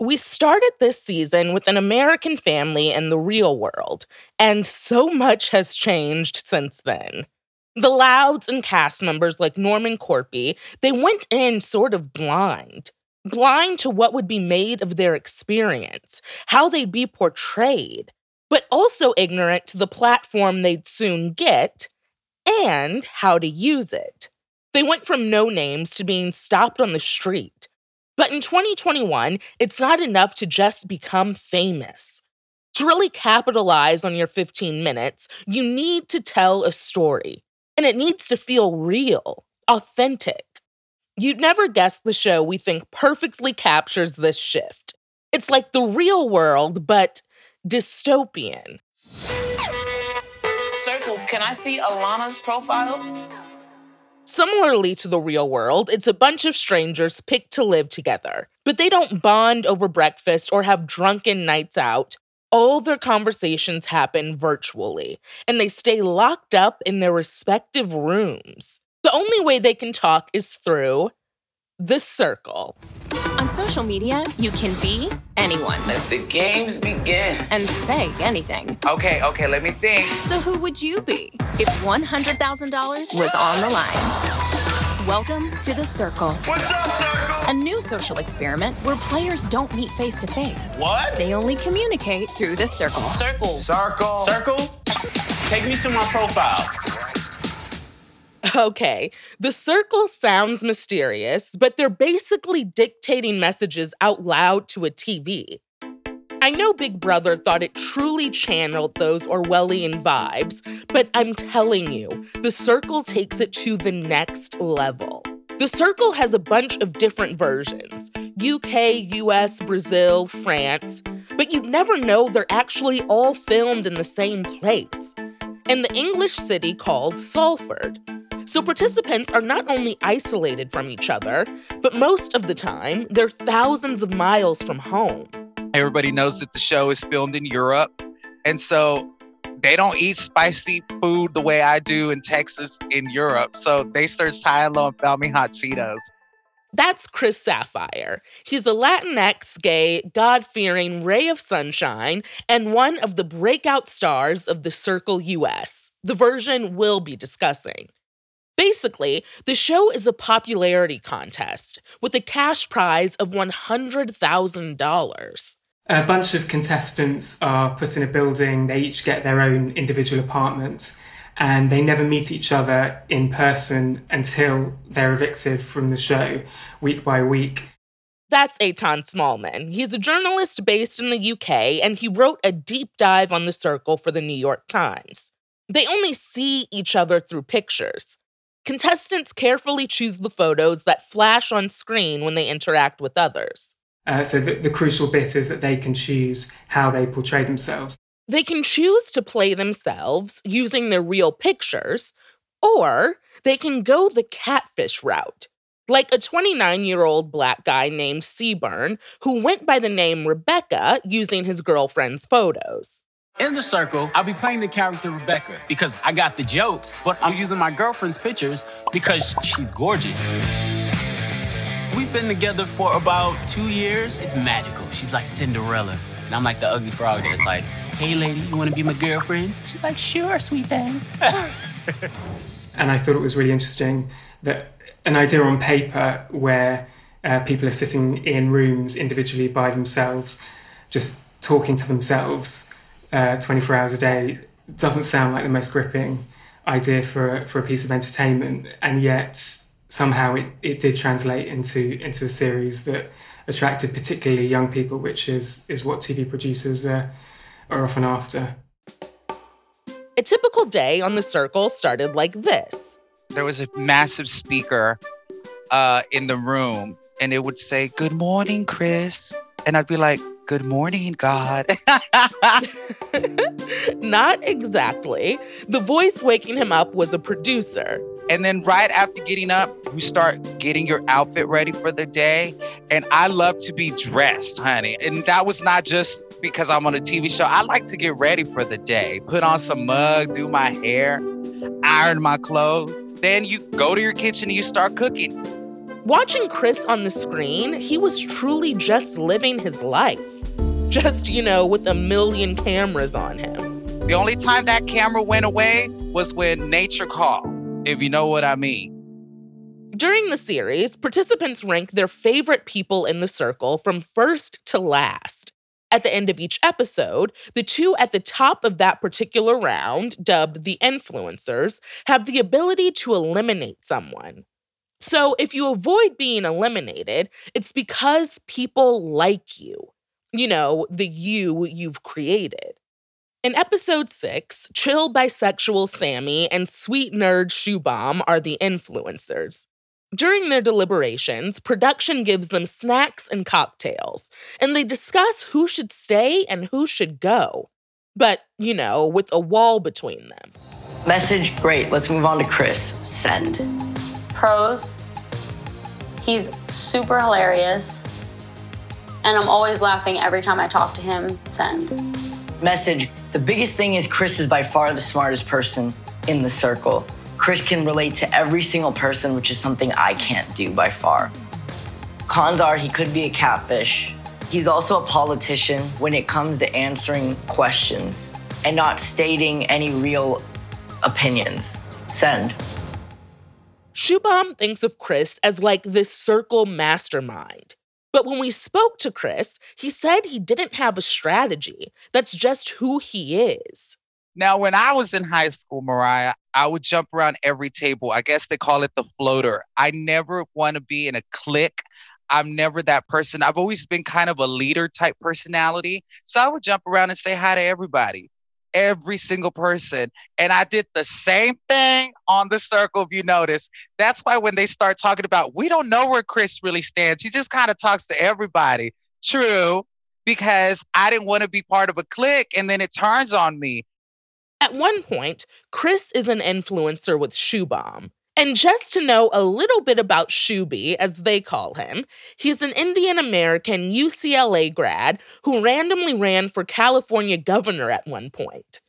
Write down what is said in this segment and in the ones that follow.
We started this season with an American family in the real world, and so much has changed since then. The Louds and cast members like Norman Korpi, they went in sort of blind. Blind to what would be made of their experience, how they'd be portrayed, but also ignorant to the platform they'd soon get and how to use it. They went from no names to being stopped on the street. But in 2021, it's not enough to just become famous. To really capitalize on your 15 minutes, you need to tell a story. And it needs to feel real, authentic. You'd never guess the show we think perfectly captures this shift. It's like the real world, but dystopian. Circle, can I see Alana's profile? Similarly to the real world, it's a bunch of strangers picked to live together, but they don't bond over breakfast or have drunken nights out. All their conversations happen virtually, and they stay locked up in their respective rooms. The only way they can talk is through the circle. On social media, you can be anyone. Let the games begin. And say anything. Okay, okay, let me think. So who would you be if $100,000 was on the line? Welcome to The Circle. What's up, Circle? A new social experiment where players don't meet face to face. What? They only communicate through the circle. Circle. Circle. Circle? Take me to my profile. Okay, the circle sounds mysterious, but they're basically dictating messages out loud to a TV. I know Big Brother thought it truly channeled those Orwellian vibes, but I'm telling you, the circle takes it to the next level. The circle has a bunch of different versions UK, US, Brazil, France, but you'd never know they're actually all filmed in the same place, in the English city called Salford. So participants are not only isolated from each other, but most of the time, they're thousands of miles from home. Everybody knows that the show is filmed in Europe. And so they don't eat spicy food the way I do in Texas in Europe. So they start tying low and found me hot Cheetos. That's Chris Sapphire. He's a Latinx, gay, God fearing ray of sunshine and one of the breakout stars of the Circle US, the version we'll be discussing. Basically, the show is a popularity contest with a cash prize of $100,000. A bunch of contestants are put in a building, they each get their own individual apartment, and they never meet each other in person until they're evicted from the show week by week. That's Etan Smallman. He's a journalist based in the UK, and he wrote a deep dive on the circle for the New York Times. They only see each other through pictures. Contestants carefully choose the photos that flash on screen when they interact with others. Uh, so the, the crucial bit is that they can choose how they portray themselves. They can choose to play themselves using their real pictures, or they can go the catfish route, like a 29 year old black guy named Seaburn who went by the name Rebecca using his girlfriend's photos. In the circle, I'll be playing the character Rebecca because I got the jokes, but I'm using my girlfriend's pictures because she's gorgeous. We've been together for about two years. It's magical. She's like Cinderella. And I'm like the ugly frog that's like, hey lady, you wanna be my girlfriend? She's like, sure, sweet thing. And I thought it was really interesting that an idea on paper where uh, people are sitting in rooms individually by themselves, just talking to themselves uh, 24 hours a day doesn't sound like the most gripping idea for a, for a piece of entertainment, and yet somehow it, it did translate into into a series that attracted particularly young people, which is is what TV producers uh, are often after. A typical day on the circle started like this. There was a massive speaker uh, in the room, and it would say, Good morning, Chris. And I'd be like, Good morning, God. Not exactly. The voice waking him up was a producer. And then right after getting up, you start getting your outfit ready for the day. And I love to be dressed, honey. And that was not just because I'm on a TV show. I like to get ready for the day, put on some mug, do my hair, iron my clothes. Then you go to your kitchen and you start cooking. Watching Chris on the screen, he was truly just living his life. Just, you know, with a million cameras on him. The only time that camera went away was when nature called, if you know what I mean. During the series, participants rank their favorite people in the circle from first to last. At the end of each episode, the two at the top of that particular round, dubbed the influencers, have the ability to eliminate someone. So if you avoid being eliminated, it's because people like you. You know, the you you've created. In episode six, chill bisexual Sammy and sweet nerd Shubham are the influencers. During their deliberations, production gives them snacks and cocktails, and they discuss who should stay and who should go. But, you know, with a wall between them. Message, great. Let's move on to Chris. Send. Pros, he's super hilarious, and I'm always laughing every time I talk to him. Send. Message, the biggest thing is Chris is by far the smartest person in the circle. Chris can relate to every single person, which is something I can't do by far. Cons are he could be a catfish. He's also a politician when it comes to answering questions and not stating any real opinions. Send. Shubham thinks of Chris as like this circle mastermind. But when we spoke to Chris, he said he didn't have a strategy. That's just who he is. Now, when I was in high school, Mariah, I would jump around every table. I guess they call it the floater. I never want to be in a clique. I'm never that person. I've always been kind of a leader type personality. So I would jump around and say hi to everybody, every single person. And I did the same thing on the circle, if you notice. That's why when they start talking about, we don't know where Chris really stands, he just kind of talks to everybody. True, because I didn't want to be part of a clique. And then it turns on me. At one point, Chris is an influencer with Shubham. And just to know a little bit about Shuby, as they call him, he's an Indian American UCLA grad who randomly ran for California governor at one point.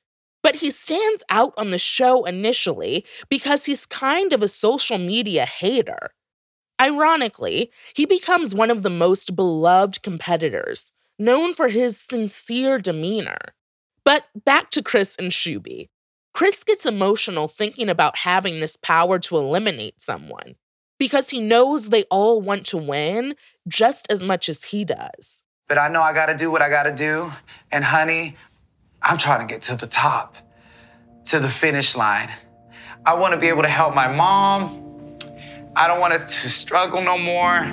But he stands out on the show initially because he's kind of a social media hater. Ironically, he becomes one of the most beloved competitors, known for his sincere demeanor. But back to Chris and Shuby. Chris gets emotional thinking about having this power to eliminate someone because he knows they all want to win just as much as he does. But I know I gotta do what I gotta do. And honey, I'm trying to get to the top, to the finish line. I wanna be able to help my mom. I don't want us to struggle no more.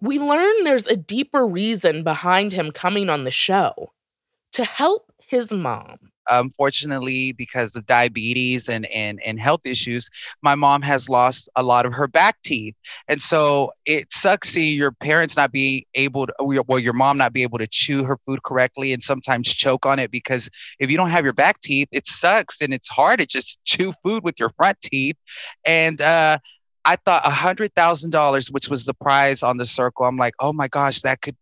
We learn there's a deeper reason behind him coming on the show to help his mom. Unfortunately, because of diabetes and, and, and health issues, my mom has lost a lot of her back teeth. And so it sucks seeing your parents not be able to, well, your mom not be able to chew her food correctly and sometimes choke on it because if you don't have your back teeth, it sucks and it's hard to just chew food with your front teeth. And, uh, I thought a hundred thousand dollars, which was the prize on the circle. I'm like, oh my gosh, that could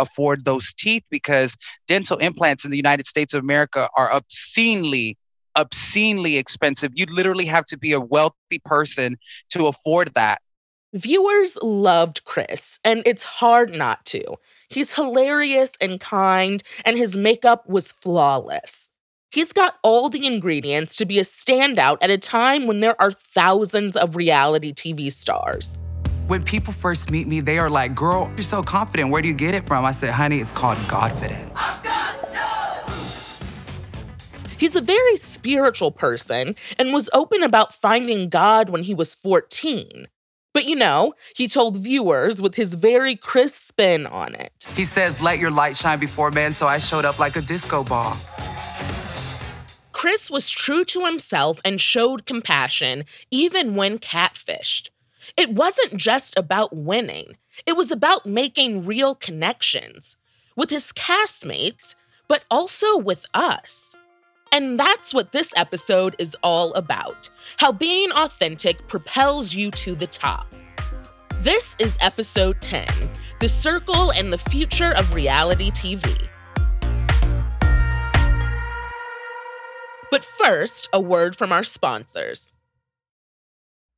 afford those teeth because dental implants in the United States of America are obscenely, obscenely expensive. You literally have to be a wealthy person to afford that. Viewers loved Chris, and it's hard not to. He's hilarious and kind, and his makeup was flawless. He's got all the ingredients to be a standout at a time when there are thousands of reality TV stars. When people first meet me, they are like, girl, you're so confident. Where do you get it from? I said, honey, it's called Godfidence. He's a very spiritual person and was open about finding God when he was 14. But you know, he told viewers with his very crisp spin on it. He says, let your light shine before men, so I showed up like a disco ball. Chris was true to himself and showed compassion even when catfished. It wasn't just about winning, it was about making real connections with his castmates, but also with us. And that's what this episode is all about how being authentic propels you to the top. This is episode 10 The Circle and the Future of Reality TV. But first, a word from our sponsors.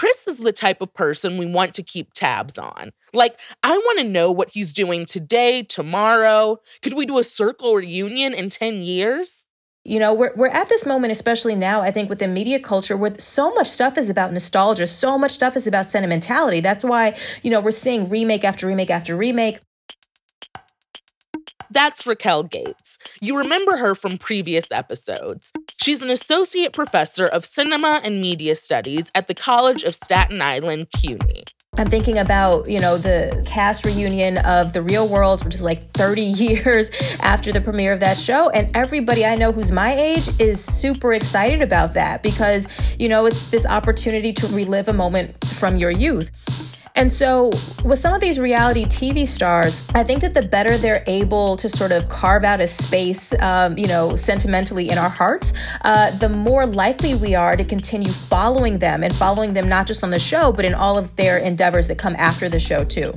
Chris is the type of person we want to keep tabs on. Like, I want to know what he's doing today, tomorrow. Could we do a circle reunion in 10 years? You know, we're, we're at this moment, especially now, I think, within media culture, where so much stuff is about nostalgia, so much stuff is about sentimentality. That's why, you know, we're seeing remake after remake after remake. That's Racquel Gates. You remember her from previous episodes. She's an associate professor of cinema and media studies at the College of Staten Island, CUNY. I'm thinking about, you know, the cast reunion of The Real World, which is like 30 years after the premiere of that show. And everybody I know who's my age is super excited about that because, you know, it's this opportunity to relive a moment from your youth. And so, with some of these reality TV stars, I think that the better they're able to sort of carve out a space, um, you know, sentimentally in our hearts, uh, the more likely we are to continue following them and following them not just on the show, but in all of their endeavors that come after the show, too.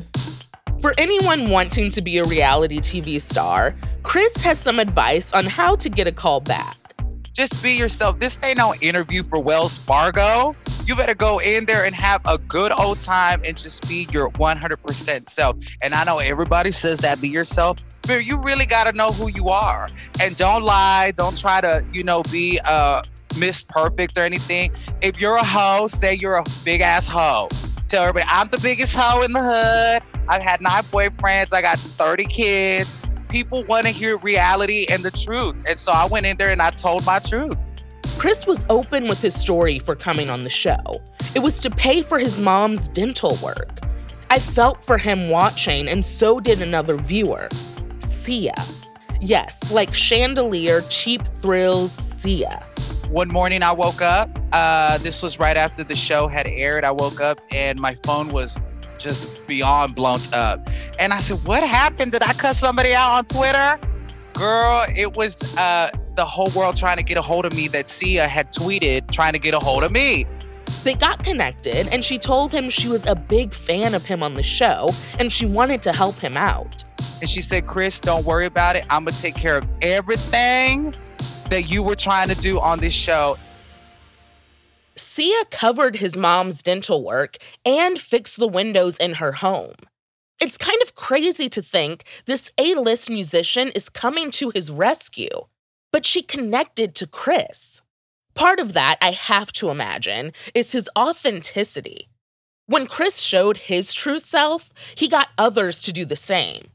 For anyone wanting to be a reality TV star, Chris has some advice on how to get a call back. Just be yourself. This ain't no interview for Wells Fargo. You better go in there and have a good old time and just be your 100% self. And I know everybody says that be yourself, but you really got to know who you are. And don't lie. Don't try to, you know, be uh, Miss Perfect or anything. If you're a hoe, say you're a big ass hoe. Tell everybody, I'm the biggest hoe in the hood. I've had nine boyfriends. I got 30 kids people want to hear reality and the truth. And so I went in there and I told my truth. Chris was open with his story for coming on the show. It was to pay for his mom's dental work. I felt for him watching, and so did another viewer, Sia. Yes, like chandelier, cheap thrills, Sia. One morning I woke up. Uh, this was right after the show had aired. I woke up and my phone was just beyond blown up. And I said, What happened? Did I cut somebody out on Twitter? Girl, it was uh, the whole world trying to get a hold of me that Sia had tweeted trying to get a hold of me. They got connected, and she told him she was a big fan of him on the show and she wanted to help him out. And she said, Chris, don't worry about it. I'm going to take care of everything that you were trying to do on this show. Sia covered his mom's dental work and fixed the windows in her home. It's kind of crazy to think this A list musician is coming to his rescue, but she connected to Chris. Part of that, I have to imagine, is his authenticity. When Chris showed his true self, he got others to do the same,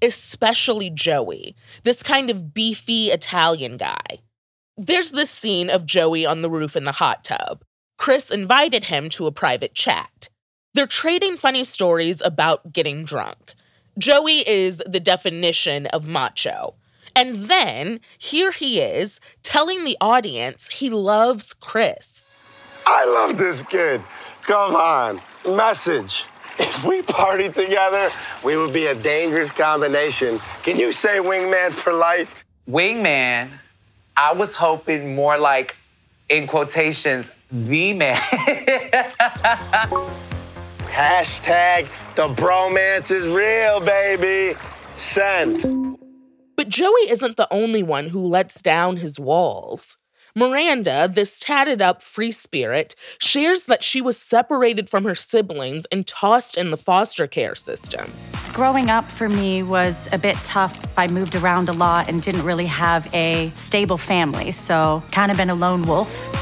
especially Joey, this kind of beefy Italian guy. There's this scene of Joey on the roof in the hot tub. Chris invited him to a private chat. They're trading funny stories about getting drunk. Joey is the definition of macho. And then here he is telling the audience he loves Chris. I love this kid. Come on. Message. If we partied together, we would be a dangerous combination. Can you say wingman for life? Wingman, I was hoping more like, in quotations, the man. Hashtag the bromance is real, baby. Send. But Joey isn't the only one who lets down his walls. Miranda, this tatted up free spirit, shares that she was separated from her siblings and tossed in the foster care system. Growing up for me was a bit tough. I moved around a lot and didn't really have a stable family, so kind of been a lone wolf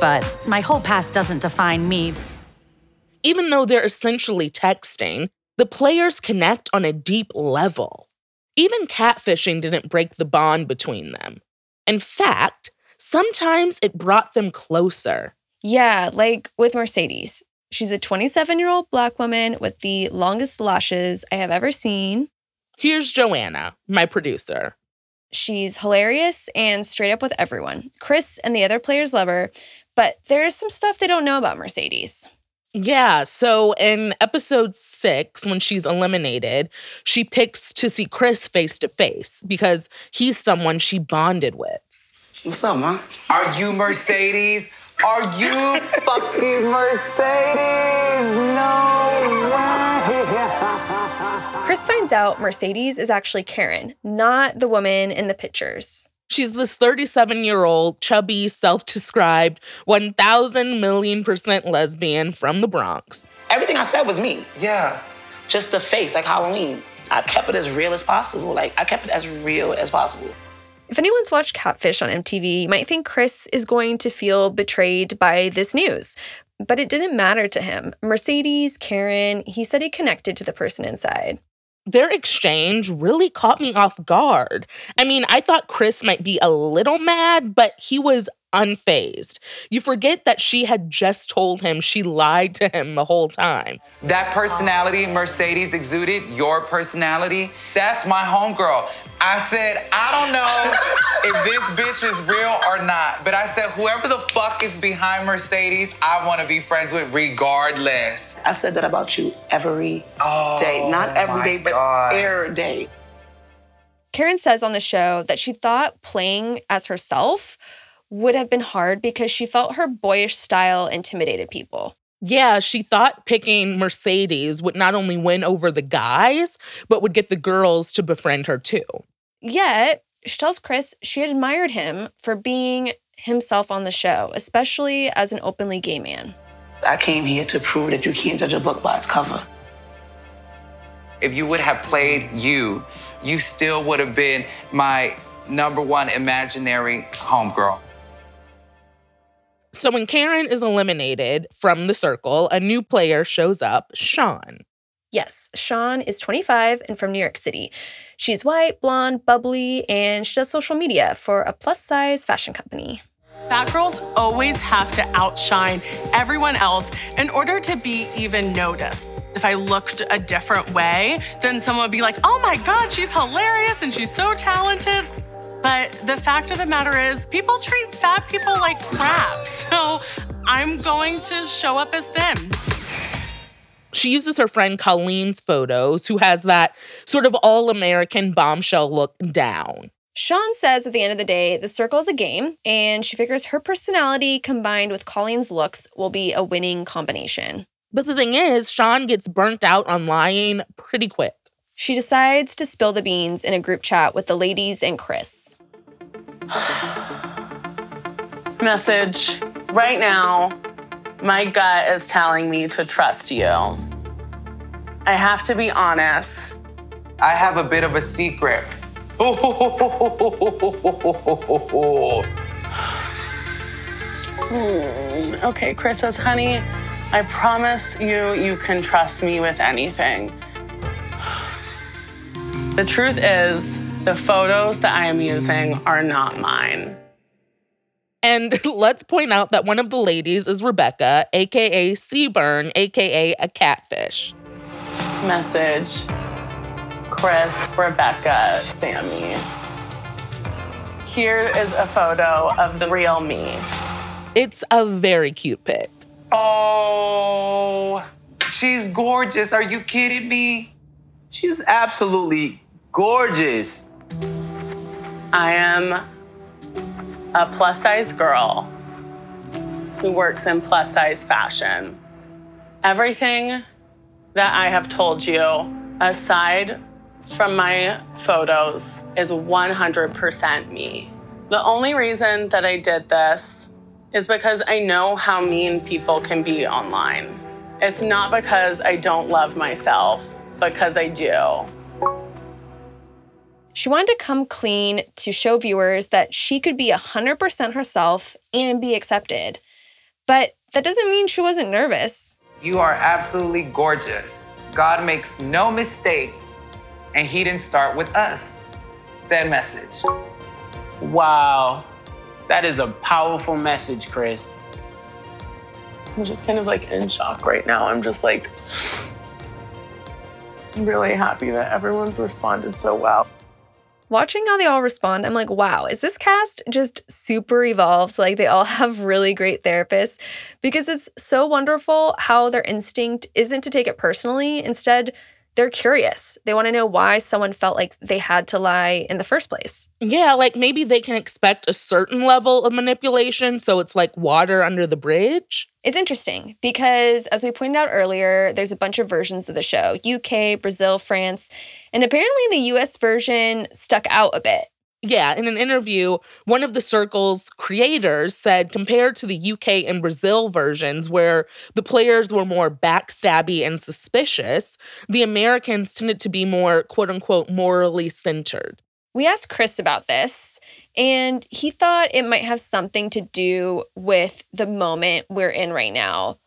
but my whole past doesn't define me. Even though they're essentially texting, the players connect on a deep level. Even catfishing didn't break the bond between them. In fact, sometimes it brought them closer. Yeah, like with Mercedes. She's a 27 year old black woman with the longest lashes I have ever seen. Here's Joanna, my producer. She's hilarious and straight up with everyone. Chris and the other players love her, but there's some stuff they don't know about Mercedes. Yeah, so in episode six, when she's eliminated, she picks to see Chris face to face because he's someone she bonded with. What's up, man? Are you Mercedes? Are you fucking Mercedes? No way. Chris finds out Mercedes is actually Karen, not the woman in the pictures. She's this 37 year old, chubby, self described, 1,000 million percent lesbian from the Bronx. Everything I said was me. Yeah. Just the face, like Halloween. I kept it as real as possible. Like, I kept it as real as possible. If anyone's watched Catfish on MTV, you might think Chris is going to feel betrayed by this news. But it didn't matter to him. Mercedes, Karen, he said he connected to the person inside their exchange really caught me off guard. I mean, I thought Chris might be a little mad, but he was unfazed. You forget that she had just told him she lied to him the whole time. That personality Mercedes exuded, your personality, that's my homegirl. I said, I don't know if this bitch is real or not, but I said, whoever the fuck is behind Mercedes, I want to be friends with regardless. I said that about you every oh, day. Not every day, but God. every day. Karen says on the show that she thought playing as herself would have been hard because she felt her boyish style intimidated people. Yeah, she thought picking Mercedes would not only win over the guys, but would get the girls to befriend her too. Yet, she tells Chris she admired him for being himself on the show, especially as an openly gay man. I came here to prove that you can't judge a book by its cover. If you would have played you, you still would have been my number one imaginary homegirl. So when Karen is eliminated from the circle, a new player shows up, Sean. Yes, Sean is 25 and from New York City. She's white, blonde, bubbly, and she does social media for a plus size fashion company. Fat girls always have to outshine everyone else in order to be even noticed. If I looked a different way, then someone would be like, oh my God, she's hilarious and she's so talented. But the fact of the matter is, people treat fat people like crap. So I'm going to show up as them. She uses her friend Colleen's photos, who has that sort of all American bombshell look down. Sean says at the end of the day, the circle is a game, and she figures her personality combined with Colleen's looks will be a winning combination. But the thing is, Sean gets burnt out on lying pretty quick. She decides to spill the beans in a group chat with the ladies and Chris. Message right now, my gut is telling me to trust you. I have to be honest. I have a bit of a secret. Hmm, okay, Chris says, honey, I promise you, you can trust me with anything. The truth is, the photos that I am using are not mine. And let's point out that one of the ladies is Rebecca, aka Seaburn, aka a catfish. Message Chris, Rebecca, Sammy. Here is a photo of the real me. It's a very cute pic. Oh, she's gorgeous. Are you kidding me? She's absolutely gorgeous. I am a plus size girl who works in plus size fashion. Everything that I have told you, aside from my photos, is 100% me. The only reason that I did this is because I know how mean people can be online. It's not because I don't love myself, because I do. She wanted to come clean to show viewers that she could be 100% herself and be accepted. But that doesn't mean she wasn't nervous. You are absolutely gorgeous. God makes no mistakes, and He didn't start with us. Send message. Wow. That is a powerful message, Chris. I'm just kind of like in shock right now. I'm just like, really happy that everyone's responded so well. Watching how they all respond, I'm like, wow, is this cast just super evolved? Like they all have really great therapists because it's so wonderful how their instinct isn't to take it personally. Instead, they're curious. They want to know why someone felt like they had to lie in the first place. Yeah, like maybe they can expect a certain level of manipulation, so it's like water under the bridge. It's interesting because, as we pointed out earlier, there's a bunch of versions of the show UK, Brazil, France, and apparently the US version stuck out a bit. Yeah, in an interview, one of the Circle's creators said compared to the UK and Brazil versions, where the players were more backstabby and suspicious, the Americans tended to be more quote unquote morally centered. We asked Chris about this, and he thought it might have something to do with the moment we're in right now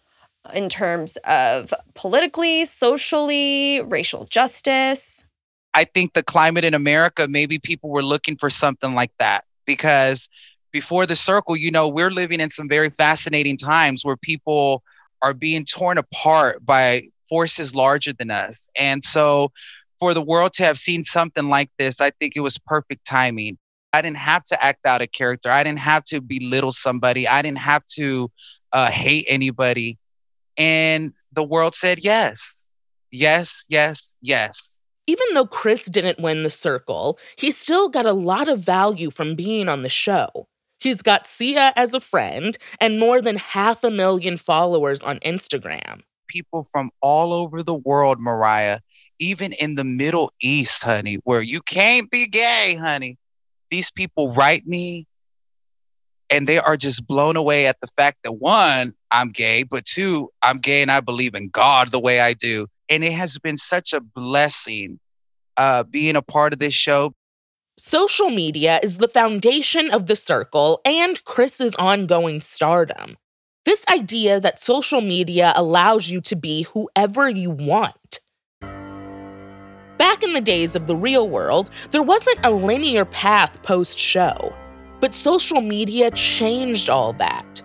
in terms of politically, socially, racial justice. I think the climate in America, maybe people were looking for something like that because before the circle, you know, we're living in some very fascinating times where people are being torn apart by forces larger than us. And so for the world to have seen something like this, I think it was perfect timing. I didn't have to act out a character. I didn't have to belittle somebody. I didn't have to uh, hate anybody. And the world said yes, yes, yes, yes even though Chris didn't win the circle, he still got a lot of value from being on the show. He's got Sia as a friend and more than half a million followers on Instagram. People from all over the world, Mariah, even in the Middle East, honey, where you can't be gay, honey. These people write me and they are just blown away at the fact that one, I'm gay, but two, I'm gay and I believe in God the way I do. And it has been such a blessing uh, being a part of this show. Social media is the foundation of the circle and Chris's ongoing stardom. This idea that social media allows you to be whoever you want. Back in the days of the real world, there wasn't a linear path post show. But social media changed all that.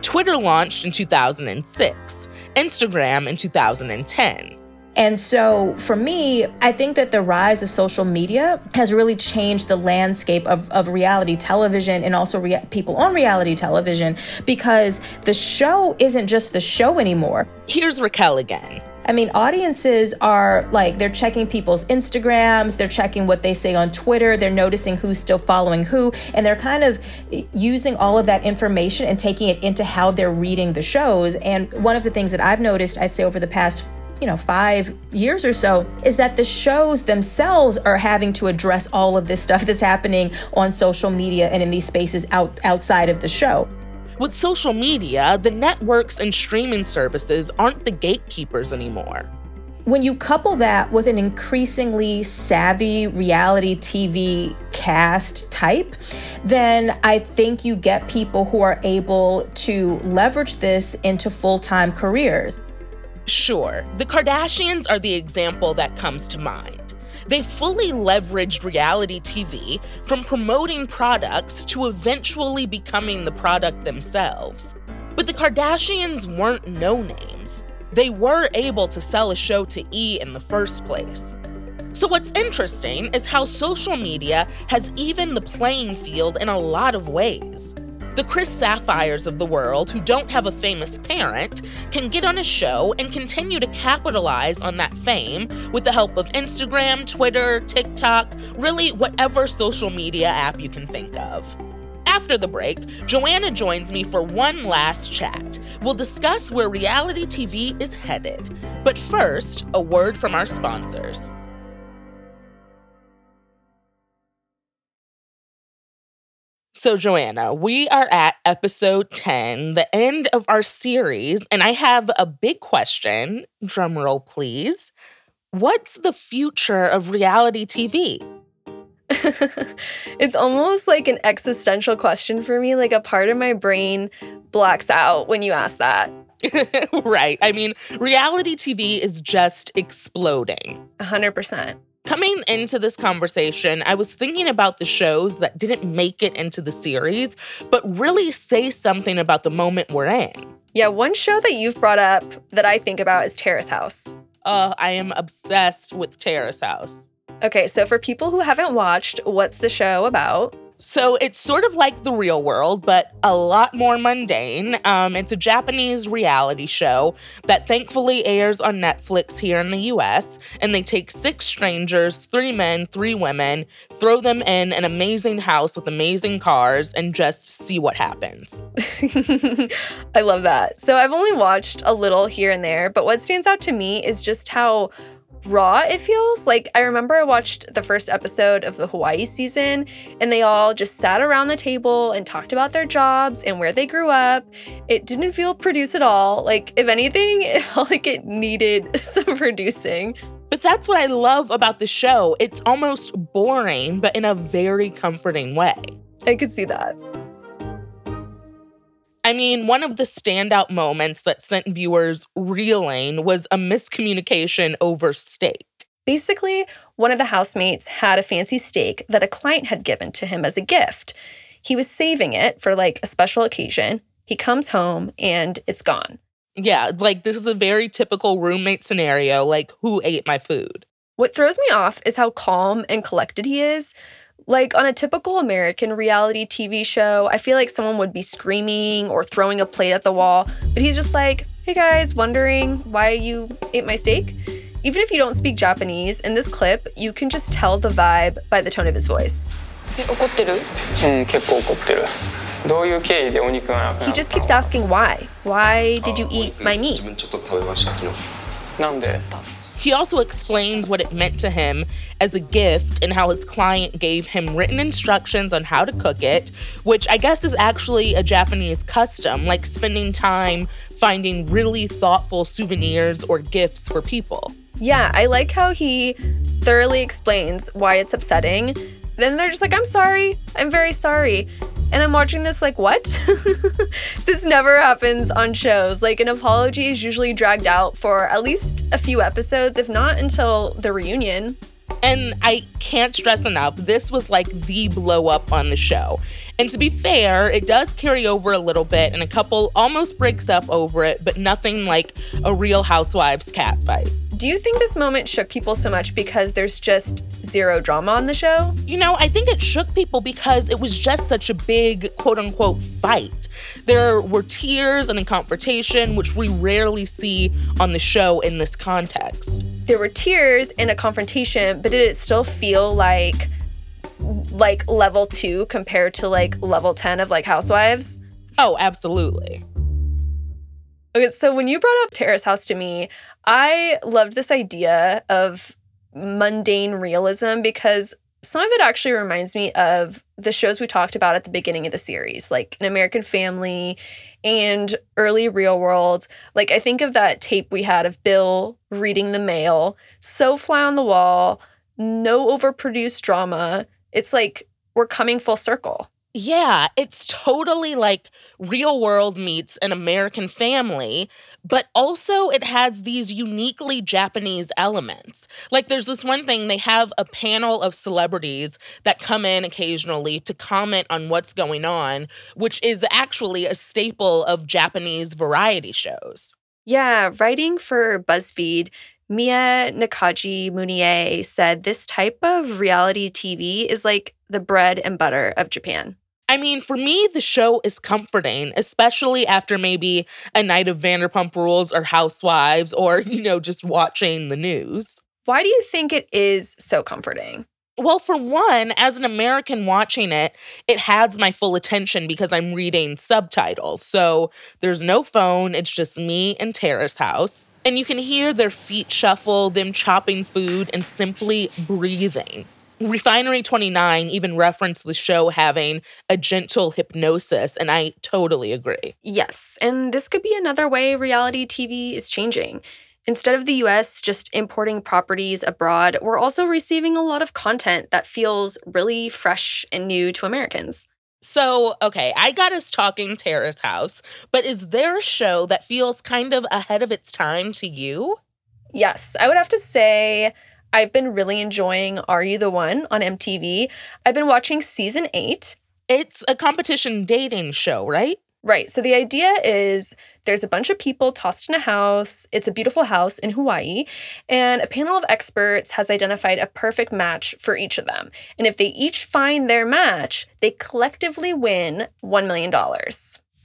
Twitter launched in 2006, Instagram in 2010. And so for me, I think that the rise of social media has really changed the landscape of, of reality television and also rea- people on reality television because the show isn't just the show anymore. Here's Racquel again. I mean, audiences are like, they're checking people's Instagrams, they're checking what they say on Twitter, they're noticing who's still following who, and they're kind of using all of that information and taking it into how they're reading the shows. And one of the things that I've noticed, I'd say over the past you know, five years or so, is that the shows themselves are having to address all of this stuff that's happening on social media and in these spaces out outside of the show. With social media, the networks and streaming services aren't the gatekeepers anymore. When you couple that with an increasingly savvy reality TV cast type, then I think you get people who are able to leverage this into full time careers. Sure, the Kardashians are the example that comes to mind. They fully leveraged reality TV from promoting products to eventually becoming the product themselves. But the Kardashians weren't no names. They were able to sell a show to E in the first place. So, what's interesting is how social media has evened the playing field in a lot of ways. The Chris Sapphires of the world, who don't have a famous parent, can get on a show and continue to capitalize on that fame with the help of Instagram, Twitter, TikTok, really whatever social media app you can think of. After the break, Joanna joins me for one last chat. We'll discuss where reality TV is headed. But first, a word from our sponsors. So, Joanna, we are at episode 10, the end of our series, and I have a big question. Drumroll, please. What's the future of reality TV? it's almost like an existential question for me. Like a part of my brain blacks out when you ask that. right. I mean, reality TV is just exploding. 100%. Coming into this conversation, I was thinking about the shows that didn't make it into the series, but really say something about the moment we're in. Yeah, one show that you've brought up that I think about is Terrace House. Uh, I am obsessed with Terrace House. Okay, so for people who haven't watched, what's the show about? So it's sort of like the real world, but a lot more mundane. Um, it's a Japanese reality show that thankfully airs on Netflix here in the US. And they take six strangers, three men, three women, throw them in an amazing house with amazing cars, and just see what happens. I love that. So I've only watched a little here and there, but what stands out to me is just how raw it feels. Like I remember I watched the first episode of the Hawaii season and they all just sat around the table and talked about their jobs and where they grew up. It didn't feel produced at all. Like if anything, it felt like it needed some producing. But that's what I love about the show. It's almost boring, but in a very comforting way. I could see that. I mean, one of the standout moments that sent viewers reeling was a miscommunication over steak. Basically, one of the housemates had a fancy steak that a client had given to him as a gift. He was saving it for like a special occasion. He comes home and it's gone. Yeah, like this is a very typical roommate scenario like, who ate my food? What throws me off is how calm and collected he is. Like on a typical American reality TV show, I feel like someone would be screaming or throwing a plate at the wall, but he's just like, hey guys, wondering why you ate my steak? Even if you don't speak Japanese, in this clip, you can just tell the vibe by the tone of his voice. 怒ってるうん結構怒ってるどういう経緯でお肉がなくなった He の just keeps asking why. Why did you eat my meat? 自分ちょっと食べました昨日なんで He also explains what it meant to him as a gift and how his client gave him written instructions on how to cook it, which I guess is actually a Japanese custom, like spending time finding really thoughtful souvenirs or gifts for people. Yeah, I like how he thoroughly explains why it's upsetting. Then they're just like, I'm sorry. I'm very sorry. And I'm watching this like, what? this never happens on shows. Like, an apology is usually dragged out for at least a few episodes, if not until the reunion. And I can't stress enough, this was like the blow up on the show. And to be fair, it does carry over a little bit, and a couple almost breaks up over it, but nothing like a real housewives cat fight. Do you think this moment shook people so much because there's just zero drama on the show? You know, I think it shook people because it was just such a big quote unquote fight. There were tears and a confrontation, which we rarely see on the show in this context. There were tears and a confrontation, but did it still feel like like level 2 compared to like level 10 of like Housewives? Oh, absolutely. Okay, so when you brought up Terrace House to me, I loved this idea of mundane realism because some of it actually reminds me of the shows we talked about at the beginning of the series, like An American Family and early Real World. Like, I think of that tape we had of Bill reading the mail, so fly on the wall, no overproduced drama. It's like we're coming full circle. Yeah, it's totally like real world meets an American family, but also it has these uniquely Japanese elements. Like there's this one thing, they have a panel of celebrities that come in occasionally to comment on what's going on, which is actually a staple of Japanese variety shows. Yeah, writing for BuzzFeed, Mia Nakaji Monnier said this type of reality TV is like the bread and butter of Japan. I mean, for me, the show is comforting, especially after maybe a night of Vanderpump Rules or Housewives or, you know, just watching the news. Why do you think it is so comforting? Well, for one, as an American watching it, it has my full attention because I'm reading subtitles. So there's no phone, it's just me and Terrace House. And you can hear their feet shuffle, them chopping food, and simply breathing. Refinery 29 even referenced the show having a gentle hypnosis, and I totally agree. Yes, and this could be another way reality TV is changing. Instead of the US just importing properties abroad, we're also receiving a lot of content that feels really fresh and new to Americans. So, okay, I got us talking Terrace House, but is there a show that feels kind of ahead of its time to you? Yes, I would have to say I've been really enjoying Are You the One on MTV. I've been watching season eight. It's a competition dating show, right? Right. So the idea is there's a bunch of people tossed in a house. It's a beautiful house in Hawaii. And a panel of experts has identified a perfect match for each of them. And if they each find their match, they collectively win $1 million.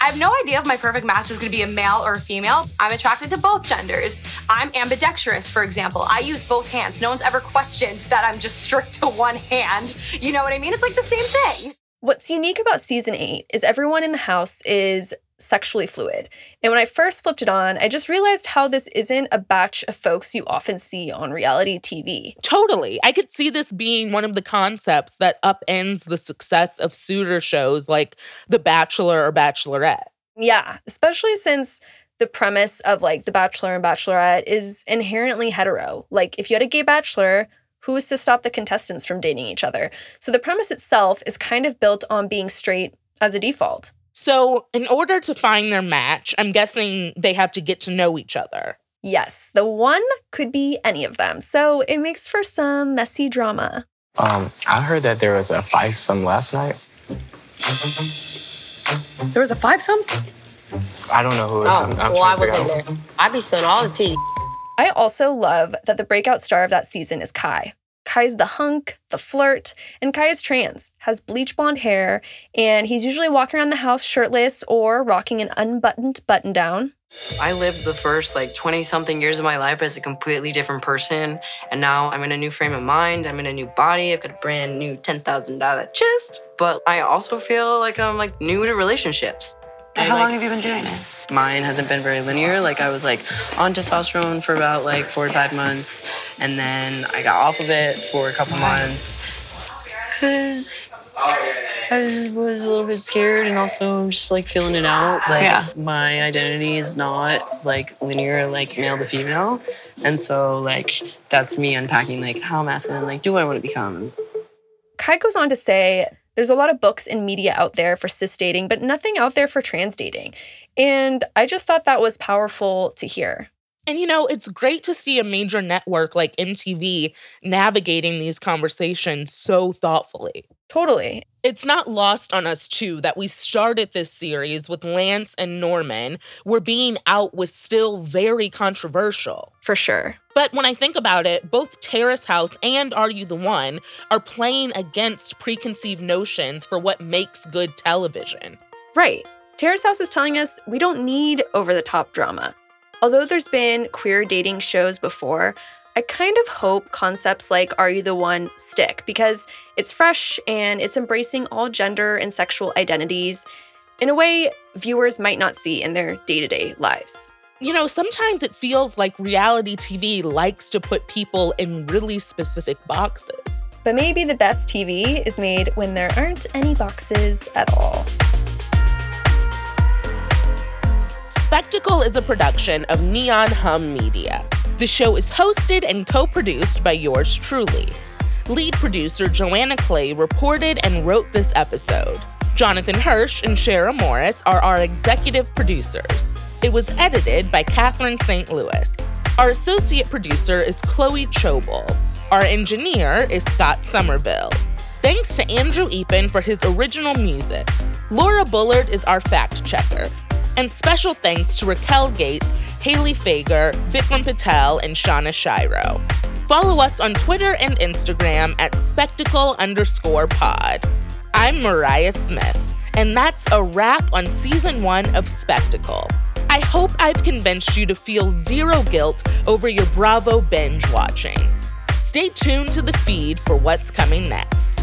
I have no idea if my perfect match is going to be a male or a female. I'm attracted to both genders. I'm ambidextrous, for example. I use both hands. No one's ever questioned that I'm just strict to one hand. You know what I mean? It's like the same thing. What's unique about season eight is everyone in the house is sexually fluid. And when I first flipped it on, I just realized how this isn't a batch of folks you often see on reality TV. Totally. I could see this being one of the concepts that upends the success of suitor shows like The Bachelor or Bachelorette. Yeah, especially since the premise of like The Bachelor and Bachelorette is inherently hetero. Like, if you had a gay bachelor, who is to stop the contestants from dating each other? So the premise itself is kind of built on being straight as a default. So, in order to find their match, I'm guessing they have to get to know each other. Yes, the one could be any of them. So it makes for some messy drama. Um, I heard that there was a five some last night. There was a five some? I don't know who. Oh, I'm, I'm well, I trying to figure wasn't there. I'd be spilling all the tea. I also love that the breakout star of that season is Kai. Kai's the hunk, the flirt, and Kai is trans, has bleach blonde hair, and he's usually walking around the house shirtless or rocking an unbuttoned button down. I lived the first like 20 something years of my life as a completely different person. And now I'm in a new frame of mind. I'm in a new body. I've got a brand new $10,000 chest. But I also feel like I'm like new to relationships. I, How like- long have you been doing it? Mine hasn't been very linear. Like I was like on testosterone for about like four to five months, and then I got off of it for a couple months because I just was a little bit scared, and also I'm just like feeling it out. Like Yeah. my identity is not like linear, like male to female, and so like that's me unpacking like how masculine, like do I want to become? Kai goes on to say there's a lot of books and media out there for cis dating, but nothing out there for trans dating. And I just thought that was powerful to hear. And you know, it's great to see a major network like MTV navigating these conversations so thoughtfully. Totally. It's not lost on us, too, that we started this series with Lance and Norman, where being out was still very controversial. For sure. But when I think about it, both Terrace House and Are You the One are playing against preconceived notions for what makes good television. Right. Terrace House is telling us we don't need over the top drama. Although there's been queer dating shows before, I kind of hope concepts like Are You the One stick because it's fresh and it's embracing all gender and sexual identities in a way viewers might not see in their day to day lives. You know, sometimes it feels like reality TV likes to put people in really specific boxes. But maybe the best TV is made when there aren't any boxes at all. Spectacle is a production of Neon Hum Media. The show is hosted and co produced by yours truly. Lead producer Joanna Clay reported and wrote this episode. Jonathan Hirsch and Shara Morris are our executive producers. It was edited by Catherine St. Louis. Our associate producer is Chloe Chobel. Our engineer is Scott Somerville. Thanks to Andrew Eapen for his original music. Laura Bullard is our fact checker. And special thanks to Racquel Gates, Haley Fager, Vikram Patel, and Shauna Shiro. Follow us on Twitter and Instagram at spectacle underscore pod. I'm Mariah Smith, and that's a wrap on season one of Spectacle. I hope I've convinced you to feel zero guilt over your Bravo binge watching. Stay tuned to the feed for what's coming next.